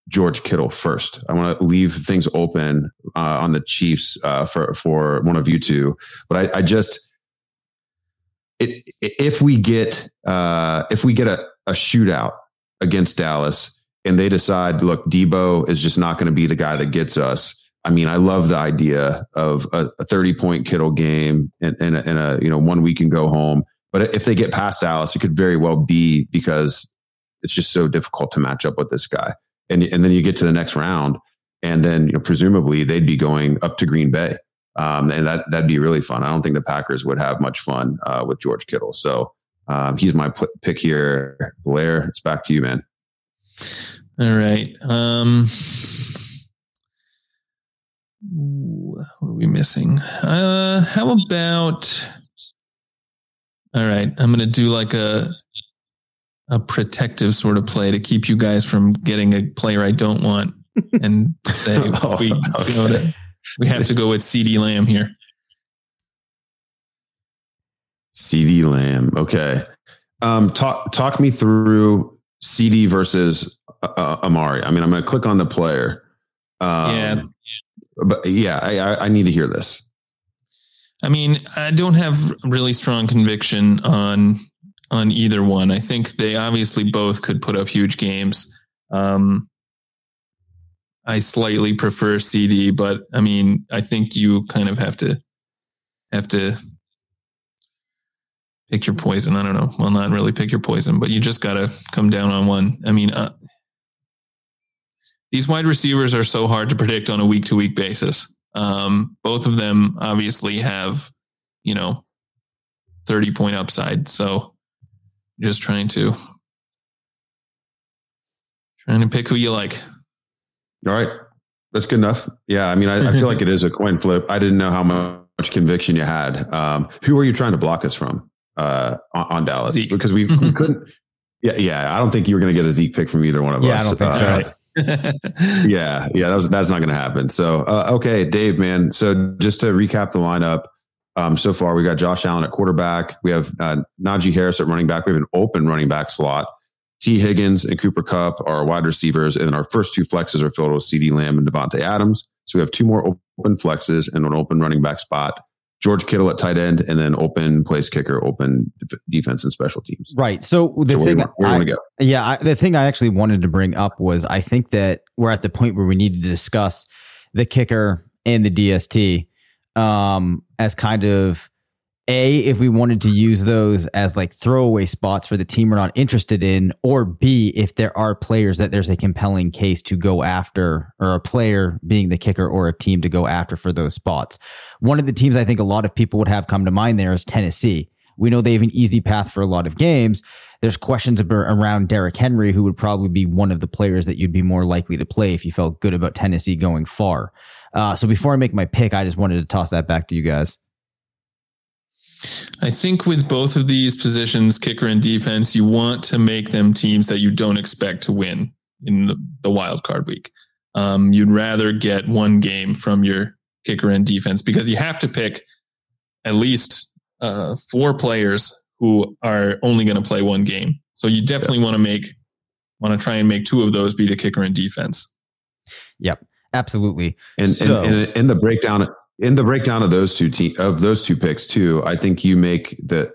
George Kittle first. I want to leave things open uh, on the Chiefs uh, for for one of you two, but I, I just it, if we get uh, if we get a, a shootout against Dallas and they decide, look, Deebo is just not going to be the guy that gets us. I mean, I love the idea of a, a 30 point Kittle game and, and, a, and a, you know, one week and go home. But if they get past Dallas, it could very well be because it's just so difficult to match up with this guy. And, and then you get to the next round and then you know, presumably they'd be going up to Green Bay. Um, and that that'd be really fun. I don't think the Packers would have much fun uh, with George Kittle. So um, he's my p- pick here. Blair, it's back to you, man. All right. Um, what are we missing? Uh, how about? All right, I'm going to do like a a protective sort of play to keep you guys from getting a player I don't want, and say oh, we, okay. you know, we have to go with CeeDee Lamb here. CeeDee Lamb. Okay. Um, talk talk me through CeeDee versus uh, uh, Amari. I mean, I'm going to click on the player. Um, yeah. But yeah, I, I need to hear this. I mean, I don't have really strong conviction on on either one. I think they obviously both could put up huge games. Um, I slightly prefer CeeDee, but I mean, I think you kind of have to have to pick your poison. I don't know. Well, not really pick your poison, but you just got to come down on one. I mean, uh, these wide receivers are so hard to predict on a week to week basis. Um, both of them obviously have, you know, 30 point upside. So just trying to trying to pick who you like. All right. That's good enough. Yeah. I mean, I, I feel like it is a coin flip. I didn't know how much conviction you had. Um, who are you trying to block us from uh, on, on Dallas? Zeke. Because we, we couldn't. Yeah. Yeah. I don't think you were going to get a Zeke pick from either one of yeah, us. I don't think uh, so. yeah, yeah, that was, that's not going to happen. So, uh, okay, Dave, man. So, just to recap the lineup, um, so far we got Josh Allen at quarterback. We have uh, Najee Harris at running back. We have an open running back slot. Tee Higgins and Cooper Kupp are wide receivers, and then our first two flexes are filled with CeeDee Lamb and Davante Adams. So we have two more open flexes and an open running back spot. George Kittle at tight end, and then open place kicker, open defense and special teams. Right. So the so thing, where, where I, go? yeah, I, the thing I actually wanted to bring up was I think that we're at the point where we need to discuss the kicker and the DST um, as kind of a, if we wanted to use those as like throwaway spots for the team we're not interested in, or B, if there are players that there's a compelling case to go after, or a player being the kicker or a team to go after for those spots. One of the teams I think a lot of people would have come to mind there is Tennessee. We know they have an easy path for a lot of games. There's questions around Derrick Henry, who would probably be one of the players that you'd be more likely to play if you felt good about Tennessee going far. Uh, so before I make my pick, I just wanted to toss that back to you guys. I think with both of these positions, kicker and defense, you want to make them teams that you don't expect to win in the, the wild card week. Um, you'd rather get one game from your kicker and defense because you have to pick at least uh, four players who are only going to play one game. So you definitely want to make want to try and make two of those be the kicker and defense. Yep, absolutely. And, so, and, and in the breakdown, in the breakdown of those two te- of those two picks too, I think you make the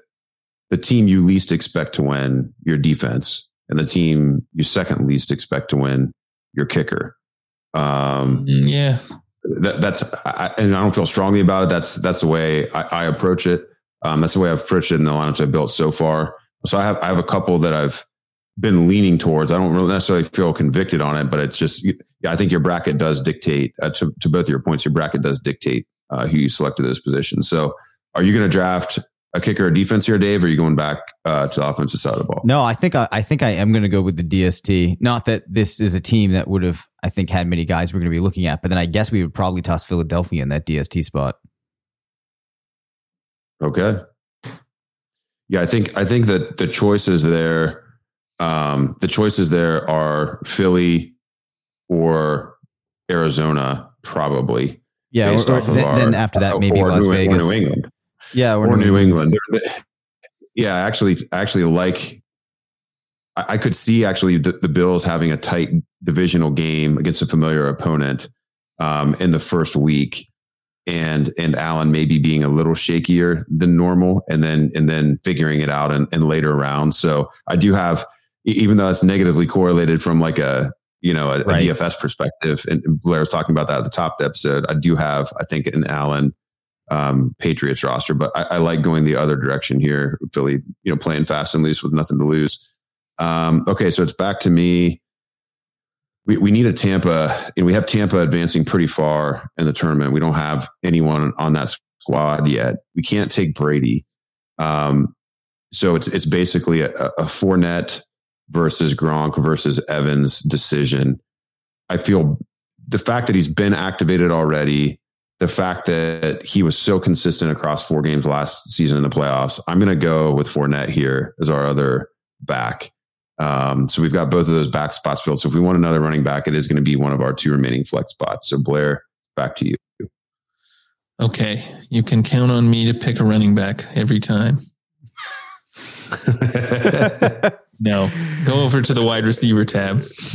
the team you least expect to win your defense, and the team you second least expect to win your kicker. Um, mm, yeah, that, that's I, and I don't feel strongly about it. That's that's the way I, I approach it. Um, that's the way I've approached it in the lineups I've built so far. So I have I have a couple that I've been leaning towards. I don't really necessarily feel convicted on it, but it's just yeah, I think your bracket does dictate uh, to to both your points. Your bracket does dictate uh, who you selected those positions. So, are you going to draft a kicker or defense here, Dave? Or are you going back uh, to the offensive side of the ball? No, I think I, I think I am going to go with the DST. Not that this is a team that would have I think had many guys we're going to be looking at, but then I guess we would probably toss Philadelphia in that DST spot. Okay. Yeah, I think I think that the choices there, um, the choices there are Philly or Arizona, probably. Yeah, or, or then, our, then, after that, maybe Las New, Vegas, or New England. Yeah, or, or New, New England. England. Yeah, actually, actually, like I, I could see actually the, the, Bills having a tight divisional game against a familiar opponent um, in the first week, and and Allen maybe being a little shakier than normal, and then and then figuring it out in, in later rounds. So I do have, even though that's negatively correlated from like a you know, a, right. a DFS perspective. And Blair was talking about that at the top of the episode. I do have, I think, an Allen um, Patriots roster, but I, I, like going the other direction here. Philly, you know, playing fast and loose with nothing to lose. Um, okay, so it's back to me. We, we need a Tampa, and we have Tampa advancing pretty far in the tournament. We don't have anyone on that squad yet. We can't take Brady. Um, so it's it's basically a, a Fournette versus Gronk versus Evans decision. I feel the fact that he's been activated already, the fact that he was so consistent across four games last season in the playoffs, I'm going to go with Fournette here as our other back. Um, so we've got both of those back spots filled. So if we want another running back, it is going to be one of our two remaining flex spots. So Blair, back to you. Okay, you can count on me to pick a running back every time. no, go over to the wide receiver tab.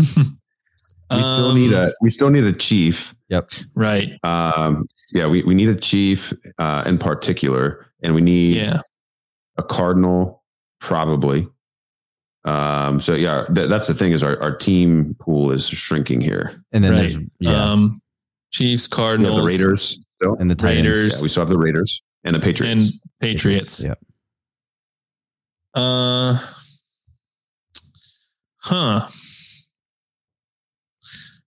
we still need a um, we still need a chief. Yep. Right. Um, yeah, we, we need a chief uh, in particular, and we need yeah. a cardinal probably. Um, so yeah, th- that's the thing is our, our team pool is shrinking here. And then right. yeah. Um, Chiefs, Cardinals, the Raiders, still. and the Titans. Raiders. Yeah, we still have the Raiders and the Patriots and Patriots. Patriots. Yeah. Uh, Huh.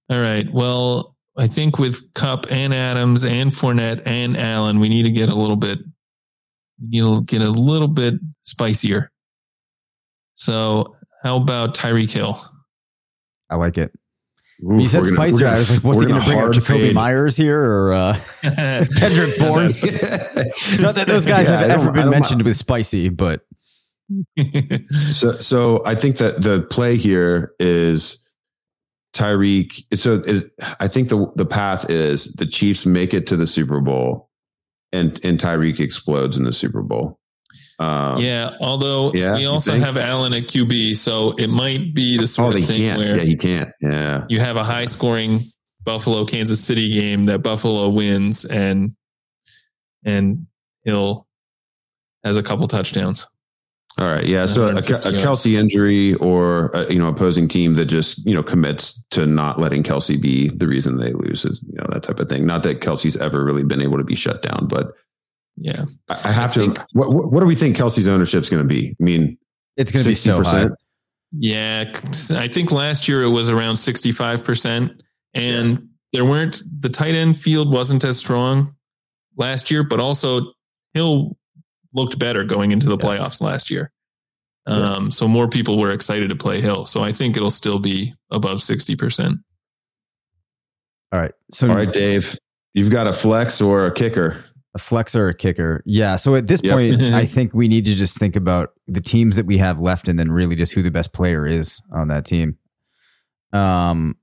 All right. Well, I think with Kupp and Adams and Fournette and Allen, we need to get a little bit, we need to get a little bit spicier. So, how about Tyreek Hill? I like it. Ooh, you said gonna, spicier. Gonna, I was like, what's he going to bring up? Jakobi fade. Meyers here or uh, Kendrick Bourne? Not that those guys yeah, have ever been mentioned with spicy, but so, so I think that the play here is Tyreek. So it, I think the the path is the Chiefs make it to the Super Bowl, and and Tyreek explodes in the Super Bowl. Um, yeah, although yeah, we also have Allen at QB, so it might be the sort oh, of thing can't. where yeah, he can't. Yeah, you have a high scoring Buffalo Kansas City game that Buffalo wins, and and Hill has a couple touchdowns. All right, yeah. So a, a Kelce injury or a, you know opposing team that just you know commits to not letting Kelce be the reason they lose is you know that type of thing. Not that Kelce's ever really been able to be shut down, but yeah, I, I have I to. Think, what, what do we think Kelce's ownership is going to be? I mean, it's going to be so high. Yeah, I think last year it was around sixty five percent, and yeah. there weren't the tight end field wasn't as strong last year, but also Hill looked better going into the yeah. playoffs last year. Um, yeah. So more people were excited to play Hill. So I think it'll still be above 60%. All right. So, all right, Dave, you've got a flex or a kicker. A flex or a kicker. Yeah. So at this yep. point, I think we need to just think about the teams that we have left and then really just who the best player is on that team. Um,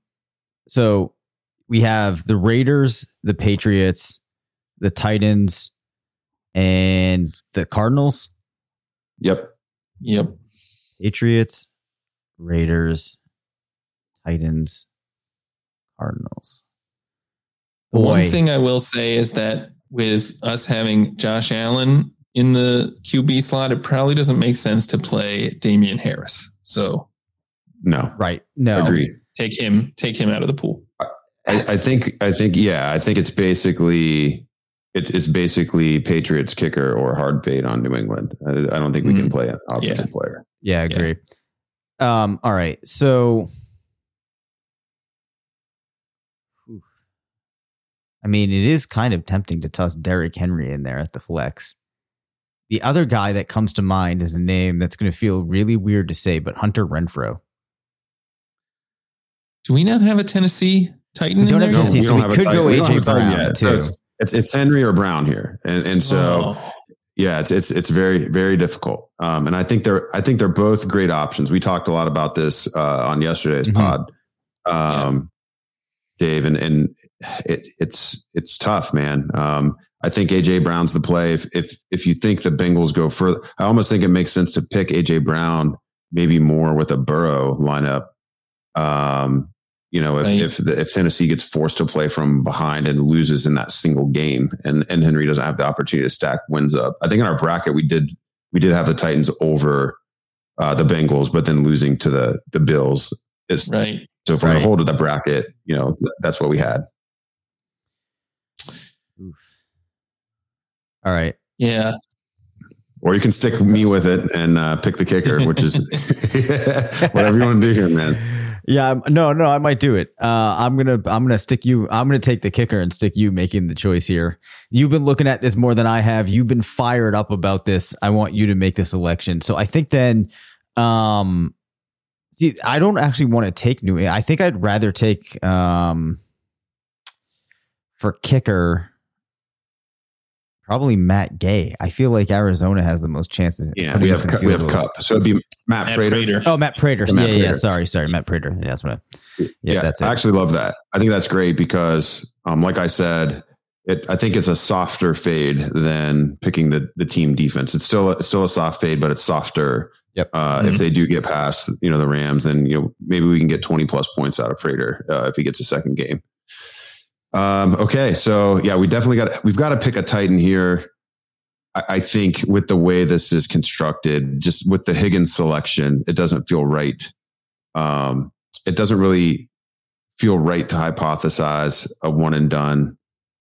so we have the Raiders, the Patriots, the Titans, and the Cardinals. Yep. Yep. Patriots, Raiders, Titans, Cardinals. The one thing I will say is that with us having Josh Allen in the QB slot, it probably doesn't make sense to play Damien Harris. So, no, right, no, agree. Take him, take him out of the pool. I, I think, I think, yeah, I think it's basically it, it's basically Patriots kicker or hard fade on New England. I, I don't think we mm. can play an offensive yeah. player. Yeah, I agree. Yeah. Um, all right. So I mean, it is kind of tempting to toss Derrick Henry in there at the flex. The other guy that comes to mind is a name that's going to feel really weird to say, but Hunter Renfrow. Do we not have a Tennessee Titan? We don't have Tennessee, no, we, so we could go AJ Brown yet, too. So it's it's Henry or Brown here, and and so oh. yeah, it's it's it's very very difficult. Um, and I think they're I think they're both great options. We talked a lot about this uh, on yesterday's mm-hmm. pod, um, yeah. Dave, and and it, it's it's tough, man. Um, I think AJ Brown's the play. If if if you think the Bengals go further, I almost think it makes sense to pick AJ Brown maybe more with a Burrow lineup. Um, you know, if right. if, the, if Tennessee gets forced to play from behind and loses in that single game, and and Henry doesn't have the opportunity to stack wins up, I think in our bracket we did we did have the Titans over uh, the Bengals, but then losing to the the Bills. Is, right. So from right. the whole of the bracket, you know, that's what we had. Oof. All right. Yeah. Or you can stick me with it and uh, pick the kicker, which is whatever you want to do here, man. Yeah, no, no, I might do it. Uh, I'm gonna, I'm gonna stick you. I'm gonna take the kicker and stick you making the choice here. You've been looking at this more than I have. You've been fired up about this. I want you to make this election. So I think then, um, see, I don't actually want to take New. I think I'd rather take um for kicker probably Matt Gay. I feel like Arizona has the most chances. Yeah, we have we have Kupp. So it'd be Matt, Matt Prater. Prater. Oh, Matt Prater. Yeah, Matt yeah, Prater. yeah. Sorry, sorry, Matt Prater. Yeah, that's what. I, yeah, yeah, that's it. I actually love that. I think that's great because, um, like I said, it. I think it's a softer fade than picking the the team defense. It's still a, it's still a soft fade, but it's softer. Yep. Uh, mm-hmm. If they do get past, you know, the Rams, then you know maybe we can get twenty plus points out of Prater uh, if he gets a second game. Um, okay, so yeah, we definitely got we've got to pick a Titan here. I, I think with the way this is constructed, just with the Higgins selection, it doesn't feel right. Um, it doesn't really feel right to hypothesize a one and done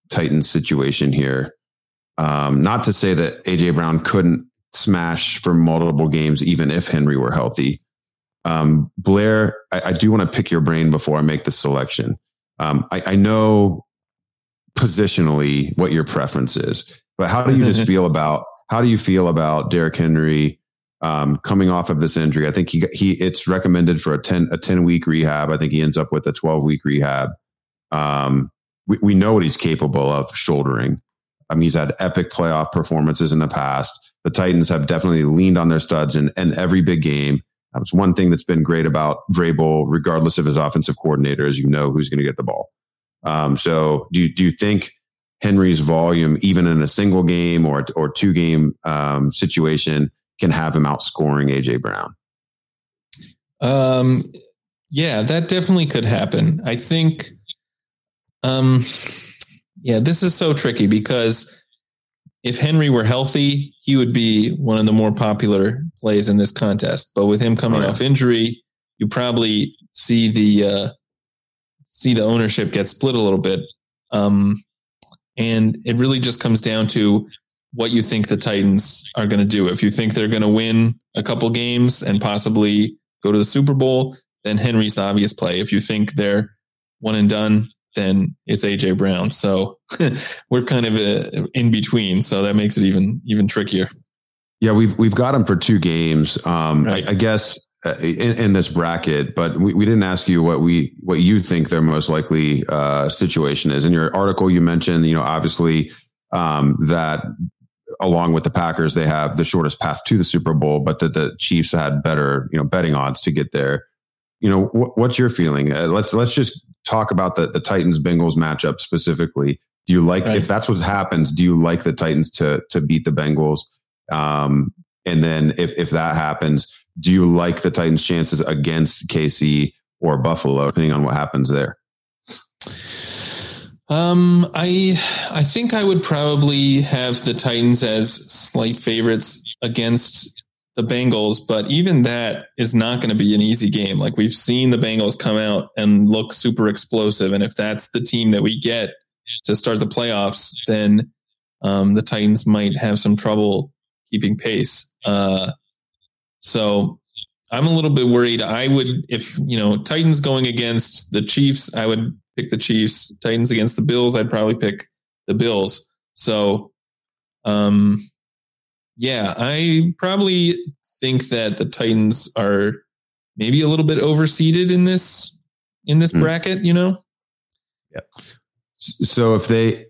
Titan situation here. Um, not to say that AJ Brown couldn't smash for multiple games, even if Henry were healthy. Um, Blair, I, I do want to pick your brain before I make the selection. Um, I, I, know positionally what your preference is. But how do you just feel about how do you feel about Derrick Henry um, coming off of this injury? I think he he it's recommended for a ten a ten week rehab. I think he ends up with a twelve week rehab. Um, we we know what he's capable of shouldering. I mean, he's had epic playoff performances in the past. The Titans have definitely leaned on their studs in, in every big game. That's one thing that's been great about Vrabel, regardless of his offensive coordinator, is you know who's going to get the ball. Um, so do you, do you think Henry's volume, even in a single game or or two game um, situation, can have him outscoring AJ Brown? Um, yeah, that definitely could happen. I think. Um, yeah, this is so tricky because if Henry were healthy, he would be one of the more popular plays in this contest. But with him coming oh, yeah. off injury, you probably see the uh, see the ownership get split a little bit. Um, and it really just comes down to what you think the Titans are going to do. If you think they're going to win a couple games and possibly go to the Super Bowl, then Henry's the obvious play. If you think they're one and done, then it's AJ Brown. So we're kind of uh, in between. So that makes it even even trickier. Yeah, we've we've got him for two games. Um, right. I, I, guess uh, in, in, this bracket, but we, we didn't ask you what we what you think their most likely uh, situation is. In your article, you mentioned you know obviously um, that along with the Packers, they have the shortest path to the Super Bowl, but that the Chiefs had better, you know, betting odds to get there. You know, wh- what's your feeling? Uh, let's let's just talk about the the Titans Bengals matchup specifically. Do you like right. if that's what happens? Do you like the Titans to to beat the Bengals? Um, and then if if that happens, do you like the Titans' chances against KC or Buffalo, depending on what happens there? Um, I I think I would probably have the Titans as slight favorites against the Bengals, but even that is not going to be an easy game. Like we've seen the Bengals come out and look super explosive, and if that's the team that we get to start the playoffs, then um, the Titans might have some trouble keeping pace. Uh, so I'm a little bit worried. I would, if you know, Titans going against the Chiefs, I would pick the Chiefs. Titans against the Bills, I'd probably pick the Bills. So, um, yeah, I probably think that the Titans are maybe a little bit overseeded in this in this mm. bracket. You know. Yeah. So if they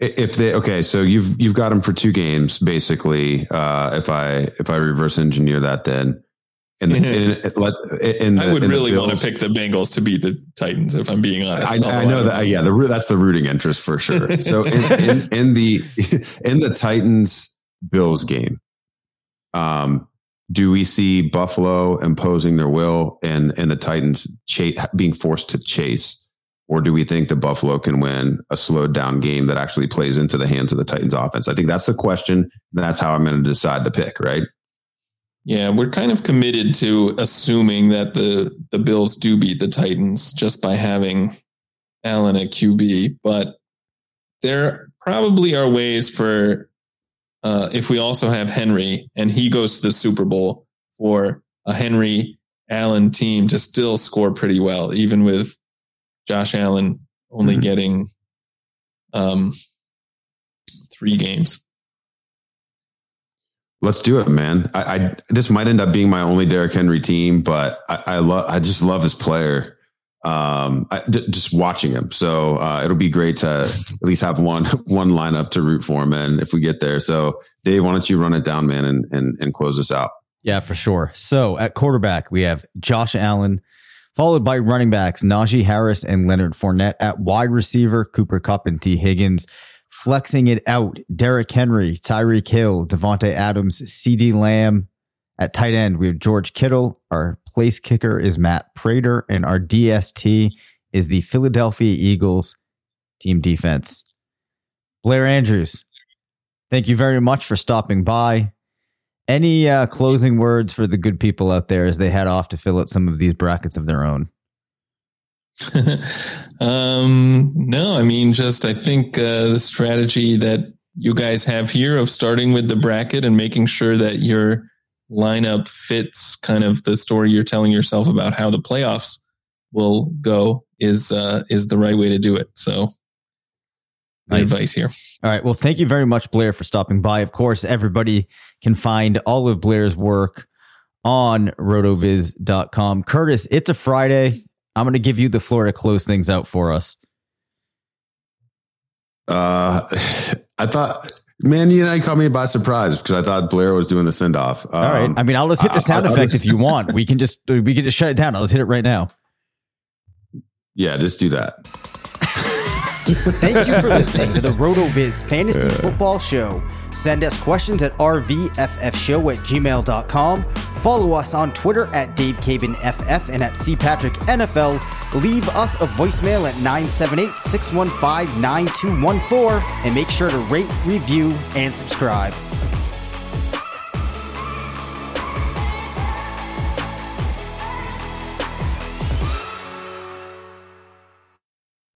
if they okay, so you've you've got them for two games basically. Uh, if I if I reverse engineer that, then and the, in, in the, I would really want to pick the Bengals to beat the Titans, if I'm being honest. I, I know that. Yeah, the that's the rooting interest for sure. So in, in, in the in the Titans Bills game, um, do we see Buffalo imposing their will and and the Titans being forced to chase? Or do we think the Buffalo can win a slowed down game that actually plays into the hands of the Titans offense? I think that's the question. That's how I'm going to decide to pick, right? Yeah, we're kind of committed to assuming that the the Bills do beat the Titans just by having Allen at QB, but there probably are ways for uh, if we also have Henry and he goes to the Super Bowl for a Henry Allen team to still score pretty well, even with Josh Allen only mm-hmm. getting um, three games. Let's do it, man. I, I, this might end up being my only Derrick Henry team, but I, I love I just love his player. Um, I, d- just watching him, so uh, it'll be great to at least have one one lineup to root for him. If we get there, so Dave, why don't you run it down, man, and and and close us out? Yeah, for sure. So at quarterback, we have Josh Allen, followed by running backs Najee Harris and Leonard Fournette. At wide receiver, Cooper Kupp and Tee Higgins flexing it out. Derrick Henry, Tyreek Hill, Davante Adams, CeeDee Lamb. At tight end, we have George Kittle. Our place kicker is Matt Prater, and our DST is the Philadelphia Eagles team defense. Blair Andrews, thank you very much for stopping by. Any uh, closing words for the good people out there as they head off to fill out some of these brackets of their own? um, no, I mean, just I think uh, the strategy that you guys have here of starting with the bracket and making sure that your lineup fits kind of the story you're telling yourself about how the playoffs will go is uh, is the right way to do it. So, nice. advice here. All right. Well, thank you very much, Blair, for stopping by. Of course, everybody can find all of Blair's work on rotoviz.com. Curtis, it's a Friday. I'm going to give you the floor to close things out for us. Uh, I thought, man, you know, you caught me by surprise because I thought Blair was doing the send off. Um, All right. Um, I mean, I'll just hit the sound I, effect just, if you want. We can just we can just shut it down. I'll just hit it right now. Yeah, just do that. Thank you for listening to the RotoViz Fantasy yeah. Football Show. Send us questions at rvffshow at gmail.com. Follow us on Twitter at DaveCabinFF and at CPatrickNFL. leave us a voicemail at 978 615 9214 and make sure to rate, review, and subscribe.